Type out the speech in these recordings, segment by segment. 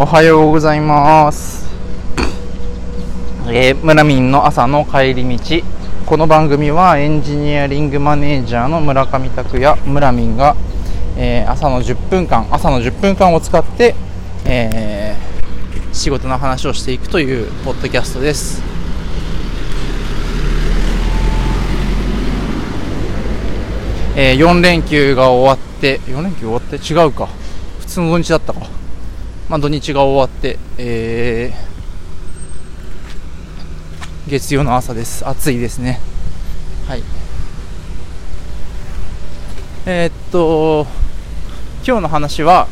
おはようございます。えー、村民の朝の帰り道。この番組はエンジニアリングマネージャーの村上拓也、村民が、えー朝の10分間、朝の10分間を使って、えー仕事の話をしていくというポッドキャストです。え4連休が終わって、4連休終わって？違うか。普通の土日だったか。まあ、土日が終わって、えー月曜の朝です。暑いですね。はい。えーっと、今日の話は、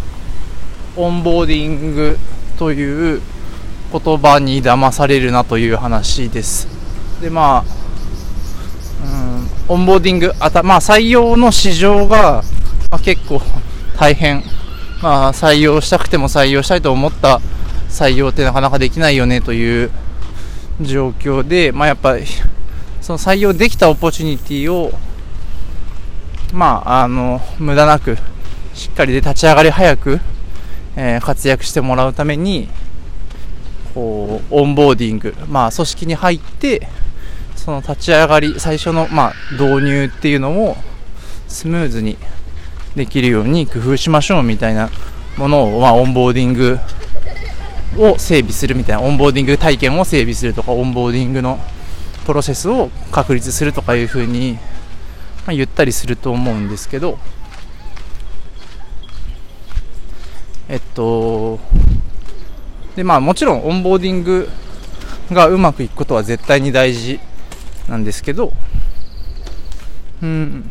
オンボーディングという言葉に騙されるなという話です。で、まあ、うん、オンボーディング、あたまあ、採用の市場が、まあ、結構大変、まあ、採用したくても採用したいと思った採用ってなかなかできないよねという状況で、まあ、やっぱりその採用できたオポチュニティを、まあ、あの無駄なくしっかりで立ち上がり早く、えー活躍してもらうためにこうオンボーディング、まあ、組織に入ってその立ち上がり最初の、まあ、導入っていうのをスムーズにできるように工夫しましょうみたいなものを、まあ、オンボーディングを整備するみたいなオンボーディング体験を整備するとかオンボーディングのプロセスを確立するとかいうふうに、まあ、言ったりすると思うんですけどえっとでまあもちろんオンボーディングがうまくいくことは絶対に大事なんですけどうん。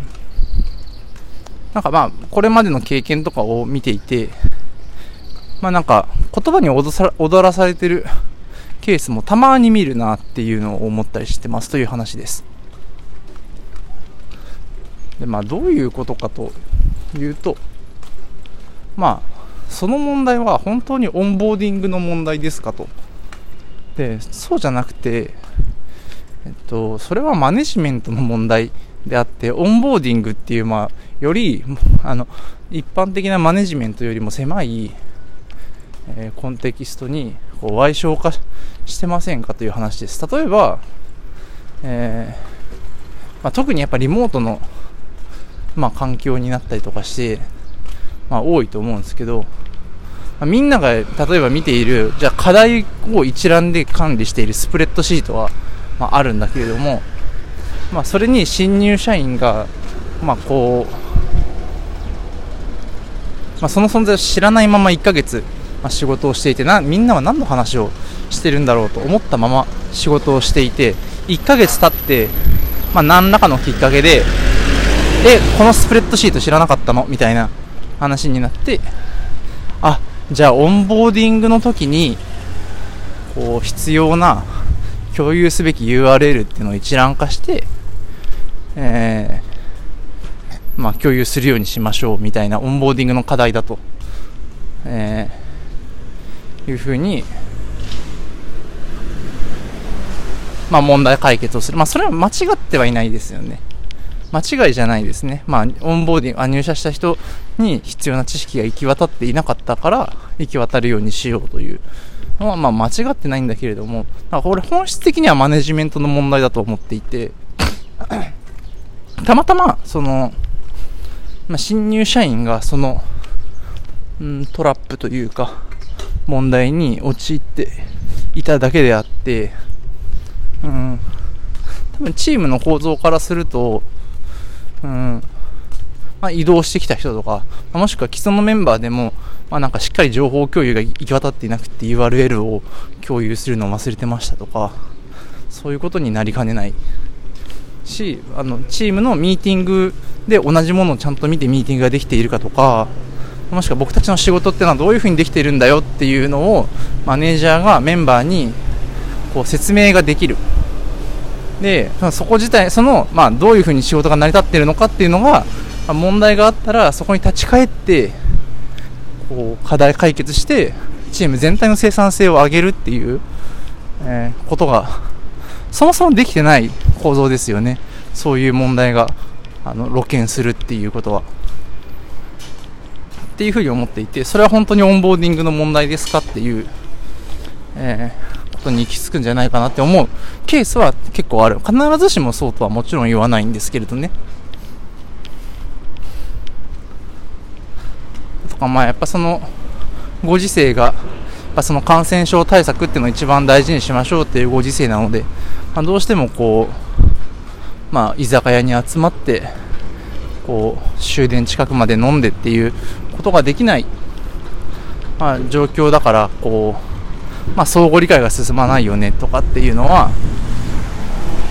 なんかまあこれまでの経験とかを見ていてまあなんか言葉に踊らされてるケースもたまに見るなっていうのを思ったりしてますという話です。でまあどういうことかというとまあその問題は本当にオンボーディングの問題ですかと。でそうじゃなくてえっとそれはマネジメントの問題であってオンボーディングっていうまあよりあの一般的なマネジメントよりも狭いえーコンテキストにこう歪小化してませんかという話です。例えば、えーまあ、特にやっぱリモートの、まあ、環境になったりとかして、まあ、多いと思うんですけど、まあみんなが例えば見ているじゃあ課題を一覧で管理しているスプレッドシートは、まあ、あるんだけれども、まあ、それに新入社員が、まあ、こう、まあ、その存在を知らないまま1ヶ月まあ、仕事をしていてなみんなは何の話をしてるんだろうと思ったまま仕事をしていて1ヶ月経って、まあ、何らかのきっかけでえこのスプレッドシート知らなかったの？みたいな話になってあじゃあオンボーディングの時にこう必要な共有すべき URL っていうのを一覧化して、えーまあ、共有するようにしましょうみたいなオンボーディングの課題だと、えーいうふうに、まあ、問題解決をする、まあ、それは間違ってはいないですよね。間違いじゃないですね。まあ、オンボーディング、あ入社した人に必要な知識が行き渡っていなかったから、行き渡るようにしようというのは、まあ、間違ってないんだけれども、だからこれ本質的にはマネジメントの問題だと思っていて、たまたま、その、まあ、新入社員がその、うん、トラップというか、問題に陥っていただけであって、うん、多分チームの構造からすると、うんまあ、移動してきた人とか、まあもしくは既存のメンバーでも、まあ、なんかしっかり情報共有が行き渡っていなくて URL を共有するのを忘れてましたとか、そういうことになりかねない。し、あのチームのミーティングで同じものをちゃんと見てミーティングができているかとか、もしくは僕たちの仕事っていうのはどういうふうにできているんだよっていうのをマネージャーがメンバーにこう説明ができる。でそこ自体その、まあ、どういうふうに仕事が成り立っているのかっていうのがま問題があったらそこに立ち返ってこう課題解決してチーム全体の生産性を上げるっていう、えーことがそもそもできてない構造ですよね。そういう問題があの露見するっていうことは。っていうふうに思っていてそれは本当にオンボーディングの問題ですかっていう、えー、ことに行き着くんじゃないかなって思う。ケースは結構ある。必ずしもそうとはもちろん言わないんですけれどね。とかまあやっぱそのご時世がぱその感染症対策っていうのを一番大事にしましょうっていうご時世なので、まあ、どうしてもこう、まあ、居酒屋に集まってこう終電近くまで飲んでっていうことができない、まあ、状況だからこう、まあ、相互理解が進まないよねとかっていうのは、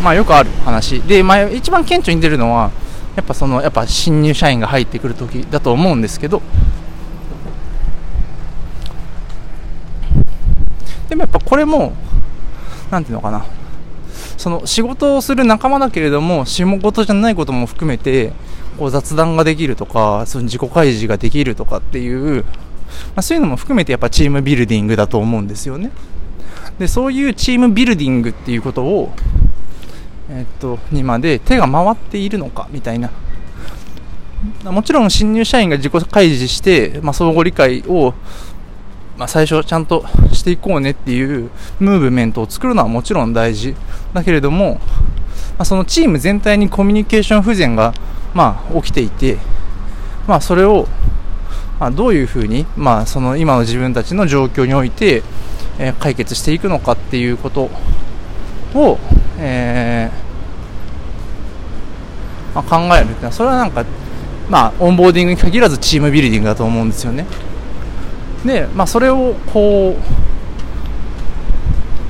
まあ、よくある話。で、まあ、一番顕著に出るのはやっぱそのやっぱ新入社員が入ってくる時だと思うんですけどでもやっぱこれも、なんていうのかな、その仕事をする仲間だけれども、仕事じゃないことも含めて、こう雑談ができるとか、その自己開示ができるとかっていう、まあ、そういうのも含めてやっぱチームビルディングだと思うんですよね。で、そういうチームビルディングっていうことを、えっと、にまで手が回っているのかみたいな。もちろん新入社員が自己開示して、まあ、相互理解をまあ、最初ちゃんとしていこうねっていうムーブメントを作るのはもちろん大事だけれども、まあ、そのチーム全体にコミュニケーション不全が、まあ、起きていて、まあ、それを、まあ、どういうふうに、まあ、その今の自分たちの状況において、え、解決していくのかっていうことを、えーまあ、考えるっていうのはそれはなんか、まあ、オンボーディングに限らずチームビルディングだと思うんですよね。で、まあ、それをこう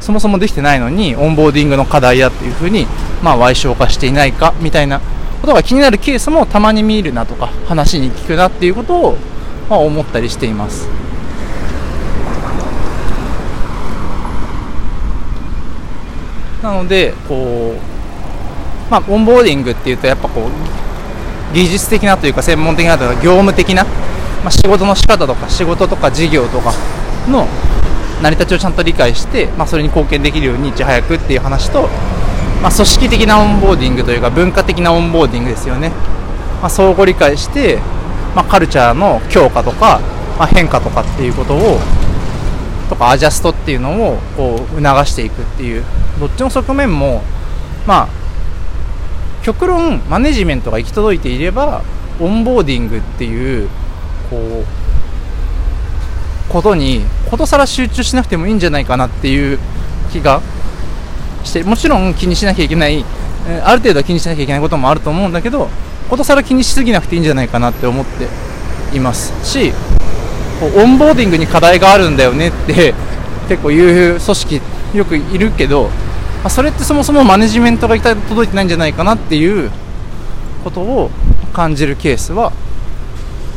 そもそもできてないのにオンボーディングの課題だっていうふうに、まあ、矮小化していないかみたいなことが気になるケースもたまに見るなとか話に聞くなっていうことを、まあ、思ったりしています。なのでこう、まあ、オンボーディングっていうとやっぱこう技術的なというか専門的なというか業務的なまあ、仕事の仕方とか仕事とか事業とかの成り立ちをちゃんと理解して、まあ、それに貢献できるようにいち早くっていう話と、まあ、組織的なオンボーディングというか文化的なオンボーディングですよね、まあ、相互理解して、まあ、カルチャーの強化とか、まあ、変化とかっていうことをとかアジャストっていうのをこう促していくっていうどっちの側面もまあ極論マネジメントが行き届いていればオンボーディングっていうこうことにことさら集中しなくてもいいんじゃないかなっていう気がしてもちろん気にしなきゃいけないある程度は気にしなきゃいけないこともあると思うんだけどことさら気にしすぎなくていいんじゃないかなって思っていますしオンボーディングに課題があるんだよねって 結構言う組織よくいるけど、まそれってそもそもマネジメントが届いてないんじゃないかなっていうことを感じるケースは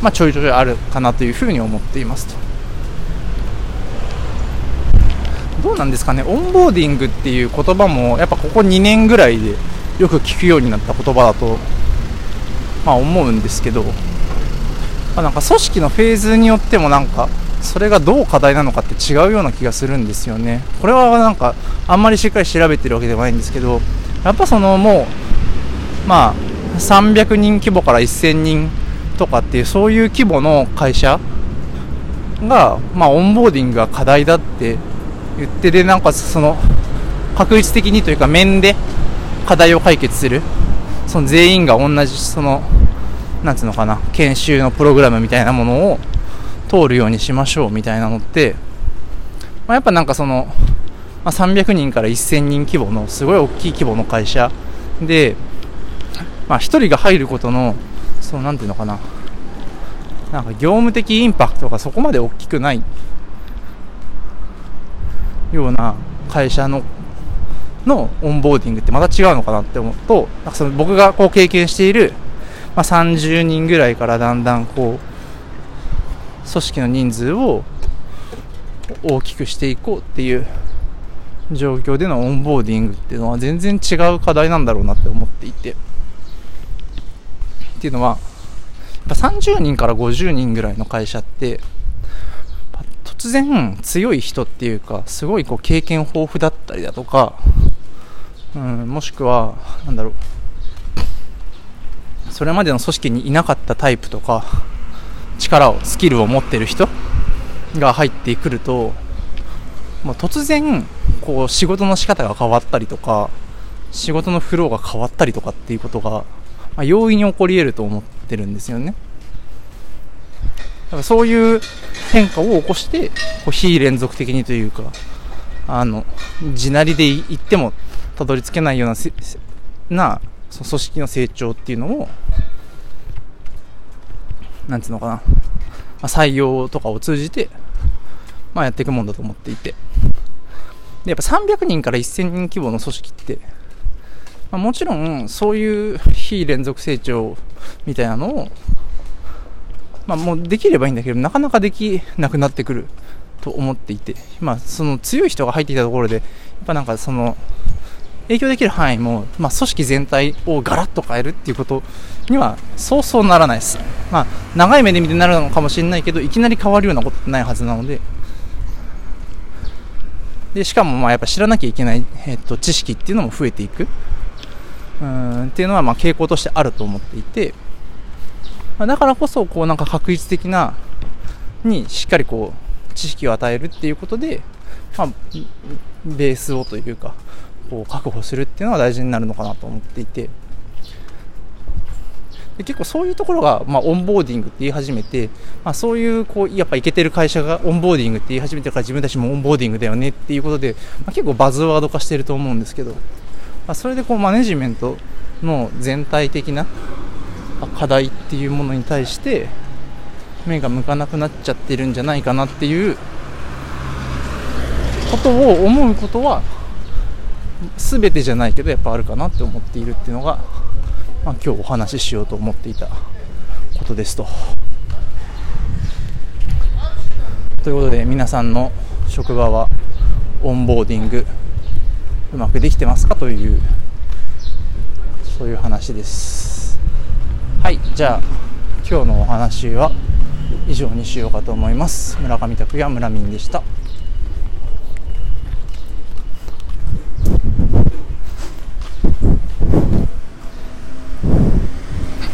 まあ、ちょいちょいあるかなというふうに思っていますと。どうなんですかね、オンボーディングっていう言葉も、やっぱここ2年ぐらいでよく聞くようになった言葉だと、まあ、思うんですけど、まあ、なんか組織のフェーズによってもなんか、それがどう課題なのかって違うような気がするんですよね。これはなんか、あんまりしっかり調べてるわけではないんですけど、やっぱそのもう、まあ、300人規模から1000人とかっていうそういう規模の会社が、まあ、オンボーディングが課題だって言ってでなんかその確率的にというか面で課題を解決するその全員が同じそのなんつうのかな研修のプログラムみたいなものを通るようにしましょうみたいなのって、まあ、やっぱなんかその、まあ、300人から1000人規模のすごい大きい規模の会社で、まあ、1人が入ることのそうなんていうのかななんか業務的インパクトがそこまで大きくないような会社ののオンボーディングってまた違うのかなって思うとなんかその僕がこう経験している、まあ、30人ぐらいからだんだんこう組織の人数を大きくしていこうっていう状況でのオンボーディングっていうのは全然違う課題なんだろうなって思っていて。っていうのは、やっぱ30人から50人ぐらいの会社って、突然強い人っていうか、すごいこう経験豊富だったりだとか、うん、もしくは、なんだろう、それまでの組織にいなかったタイプとか、力をスキルを持ってる人が入ってくるともう突然こう仕事の仕方が変わったりとか仕事のフローが変わったりとかっていうことが、まあ、容易に起こり得ると思ってるんですよね。だからそういう変化を起こしてこう非連続的にというかあの地なりで行ってもたどり着けないようなな組織の成長っていうのをなんつうのかな、まあ、採用とかを通じて、まあ、やっていくもんだと思っていて。でやっぱ300人から1000人規模の組織って、まあ、もちろんそういう非連続成長みたいなのを、まあ、もうできればいいんだけどなかなかできなくなってくると思っていて、まあ、その強い人が入っていたところでやっぱなんかその影響できる範囲も、まあ、組織全体をガラッと変えるっていうことにはそうそうならないです、まあ、長い目で見てなるのかもしれないけどいきなり変わるようなことってないはずなので。でしかもまあやっぱ知らなきゃいけない、えっと、知識っていうのも増えていく。うんっていうのはまあ傾向としてあると思っていて、まあ、だからこそこうなんか確率的なにしっかりこう知識を与えるっていうことで、まあ、ベースをというかこう確保するっていうのが大事になるのかなと思っていて。で結構そういうところが、まあ、オンボーディングって言い始めて、まあ、そういうこうやっぱいけてる会社がオンボーディングって言い始めてから自分たちもオンボーディングだよねっていうことで、まあ、結構バズワード化してると思うんですけど、まあ、それでこうマネジメントの全体的な課題っていうものに対して目が向かなくなっちゃってるんじゃないかなっていうことを思うことは全てじゃないけどやっぱあるかなって思っているっていうのが、まあ、今日お話ししようと思っていたことですと。ということで皆さんの職場はオンボーディングうまくできてますかというそういう話です。はいじゃあ今日のお話は以上にしようかと思います。村上拓也村民でした。